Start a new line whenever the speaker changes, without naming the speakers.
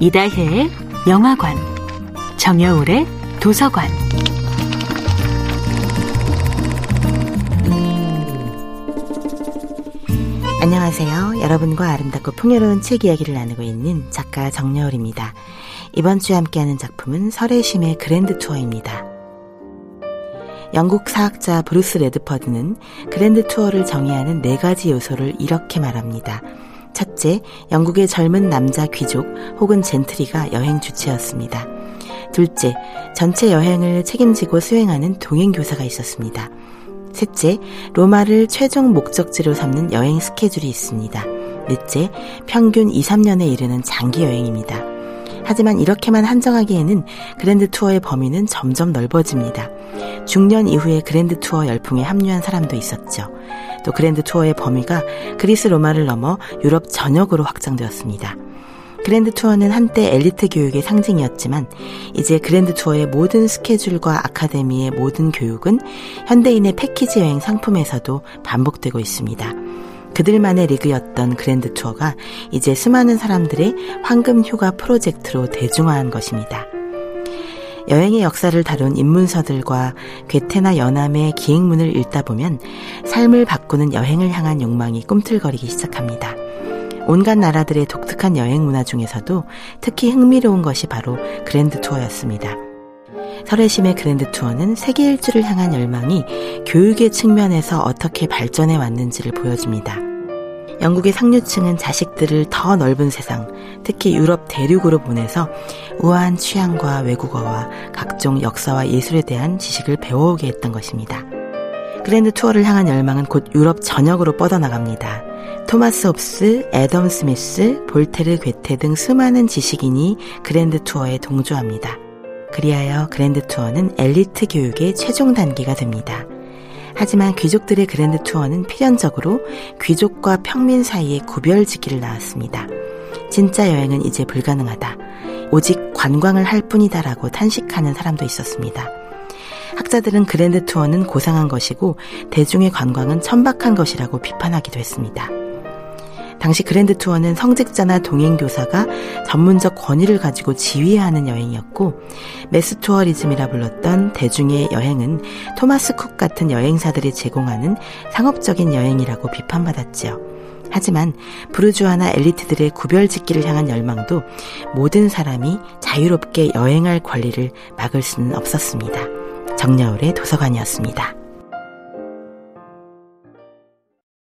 이다혜의 영화관, 정여울의 도서관.
안녕하세요. 여러분과 아름답고 풍요로운 책 이야기를 나누고 있는 작가 정여울입니다. 이번 주에 함께하는 작품은 설혜심의 그랜드 투어입니다. 영국 사학자 브루스 레드퍼드는 그랜드 투어를 정의하는 네 가지 요소를 이렇게 말합니다. 첫째, 영국의 젊은 남자 귀족 혹은 젠트리가 여행 주체였습니다. 둘째, 전체 여행을 책임지고 수행하는 동행교사가 있었습니다. 셋째, 로마를 최종 목적지로 삼는 여행 스케줄이 있습니다. 넷째, 평균 2, 3년에 이르는 장기 여행입니다. 하지만 이렇게만 한정하기에는 그랜드 투어의 범위는 점점 넓어집니다. 중년 이후에 그랜드 투어 열풍에 합류한 사람도 있었죠. 또 그랜드 투어의 범위가 그리스 로마를 넘어 유럽 전역으로 확장되었습니다. 그랜드 투어는 한때 엘리트 교육의 상징이었지만 이제 그랜드 투어의 모든 스케줄과 아카데미의 모든 교육은 현대인의 패키지 여행 상품에서도 반복되고 있습니다. 그들만의 리그였던 그랜드 투어가 이제 수많은 사람들의 황금 휴가 프로젝트로 대중화한 것입니다. 여행의 역사를 다룬 입문서들과 괴테나 연암의 기행문을 읽다 보면 삶을 바꾸는 여행을 향한 욕망이 꿈틀거리기 시작합니다. 온갖 나라들의 독특한 여행 문화 중에서도 특히 흥미로운 것이 바로 그랜드 투어였습니다. 설혜심의 그랜드 투어는 세계 일주를 향한 열망이 교육의 측면에서 어떻게 발전해 왔는지를 보여줍니다. 영국의 상류층은 자식들을 더 넓은 세상, 특히 유럽 대륙으로 보내서 우아한 취향과 외국어와 각종 역사와 예술에 대한 지식을 배워오게 했던 것입니다. 그랜드 투어를 향한 열망은 곧 유럽 전역으로 뻗어나갑니다. 토마스 홉스, 애덤 스미스, 볼테르 괴테 등 수많은 지식인이 그랜드 투어에 동조합니다. 그리하여 그랜드 투어는 엘리트 교육의 최종 단계가 됩니다. 하지만 귀족들의 그랜드 투어는 필연적으로 귀족과 평민 사이에 구별짓기를 낳았습니다. 진짜 여행은 이제 불가능하다. 오직 관광을 할 뿐이다라고 탄식하는 사람도 있었습니다. 학자들은 그랜드 투어는 고상한 것이고 대중의 관광은 천박한 것이라고 비판하기도 했습니다. 당시 그랜드 투어는 성직자나 동행교사가 전문적 권위를 가지고 지휘하는 여행이었고 mass tourism이라 불렀던 대중의 여행은 토마스 쿡 같은 여행사들이 제공하는 상업적인 여행이라고 비판받았지요. 하지만 부르주아나 엘리트들의 구별짓기를 향한 열망도 모든 사람이 자유롭게 여행할 권리를 막을 수는 없었습니다. 정여울의 도서관이었습니다.